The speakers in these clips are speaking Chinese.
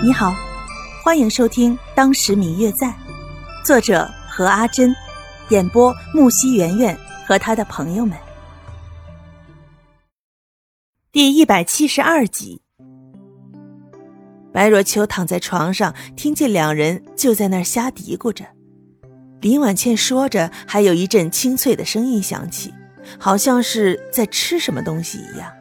你好，欢迎收听《当时明月在》，作者何阿珍，演播木西圆圆和他的朋友们。第一百七十二集，白若秋躺在床上，听见两人就在那儿瞎嘀咕着。林婉倩说着，还有一阵清脆的声音响起，好像是在吃什么东西一样。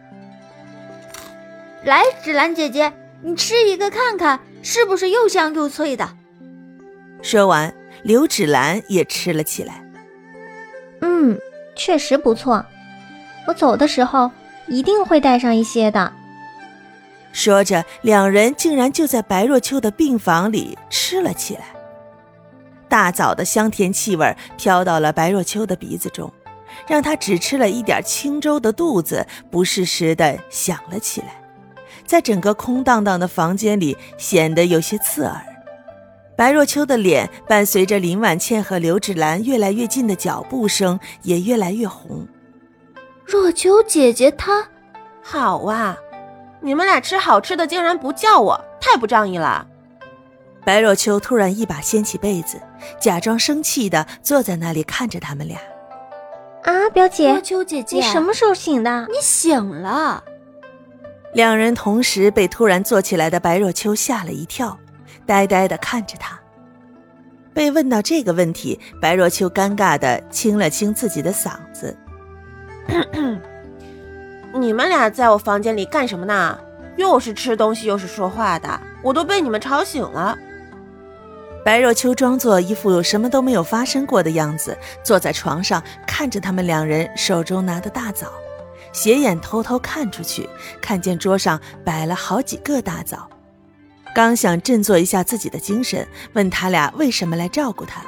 来，芷兰姐姐。你吃一个看看，是不是又香又脆的？说完，刘芷兰也吃了起来。嗯，确实不错。我走的时候一定会带上一些的。说着，两人竟然就在白若秋的病房里吃了起来。大枣的香甜气味飘到了白若秋的鼻子中，让他只吃了一点清粥的肚子不适时的响了起来。在整个空荡荡的房间里，显得有些刺耳。白若秋的脸伴随着林婉倩和刘芷兰越来越近的脚步声，也越来越红。若秋姐姐，她好啊！你们俩吃好吃的，竟然不叫我，太不仗义了。白若秋突然一把掀起被子，假装生气的坐在那里看着他们俩。啊，表姐，若秋姐姐，你什么时候醒的？你醒了。两人同时被突然坐起来的白若秋吓了一跳，呆呆的看着他。被问到这个问题，白若秋尴尬的清了清自己的嗓子：“ 你们俩在我房间里干什么呢？又是吃东西又是说话的，我都被你们吵醒了。”白若秋装作一副什么都没有发生过的样子，坐在床上看着他们两人手中拿的大枣。斜眼偷偷看出去，看见桌上摆了好几个大枣，刚想振作一下自己的精神，问他俩为什么来照顾他，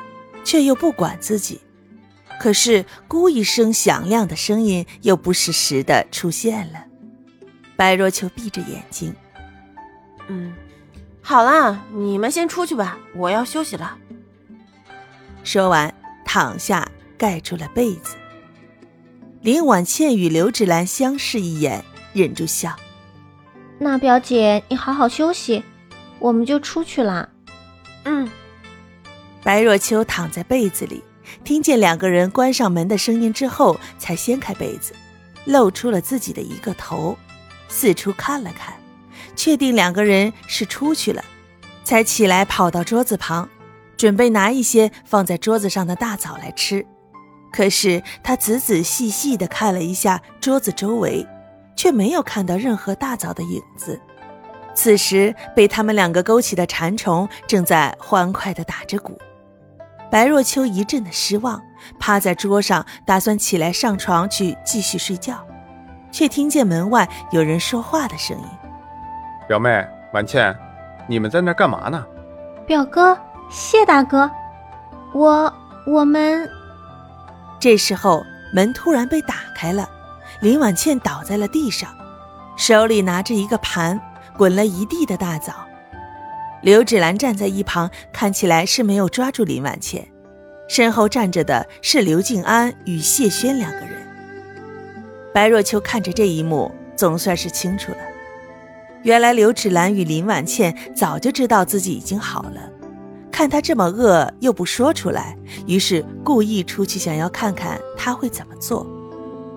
却又不管自己。可是咕一声响亮的声音又不时时的出现了。白若秋闭着眼睛，嗯，好啦，你们先出去吧，我要休息了。说完，躺下盖住了被子。林婉倩与刘芷兰相视一眼，忍住笑。那表姐，你好好休息，我们就出去啦。嗯。白若秋躺在被子里，听见两个人关上门的声音之后，才掀开被子，露出了自己的一个头，四处看了看，确定两个人是出去了，才起来跑到桌子旁，准备拿一些放在桌子上的大枣来吃。可是他仔仔细细地看了一下桌子周围，却没有看到任何大枣的影子。此时被他们两个勾起的馋虫正在欢快地打着鼓。白若秋一阵的失望，趴在桌上打算起来上床去继续睡觉，却听见门外有人说话的声音：“表妹，婉倩，你们在那干嘛呢？”“表哥，谢大哥，我我们。”这时候，门突然被打开了，林婉倩倒在了地上，手里拿着一个盘，滚了一地的大枣。刘芷兰站在一旁，看起来是没有抓住林婉倩，身后站着的是刘静安与谢轩两个人。白若秋看着这一幕，总算是清楚了，原来刘芷兰与林婉倩早就知道自己已经好了。看他这么饿又不说出来，于是故意出去想要看看他会怎么做，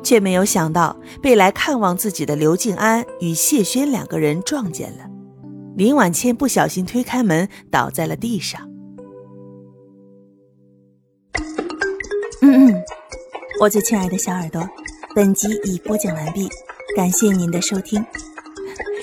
却没有想到被来看望自己的刘静安与谢轩两个人撞见了。林婉倩不小心推开门，倒在了地上。嗯嗯，我最亲爱的小耳朵，本集已播讲完毕，感谢您的收听。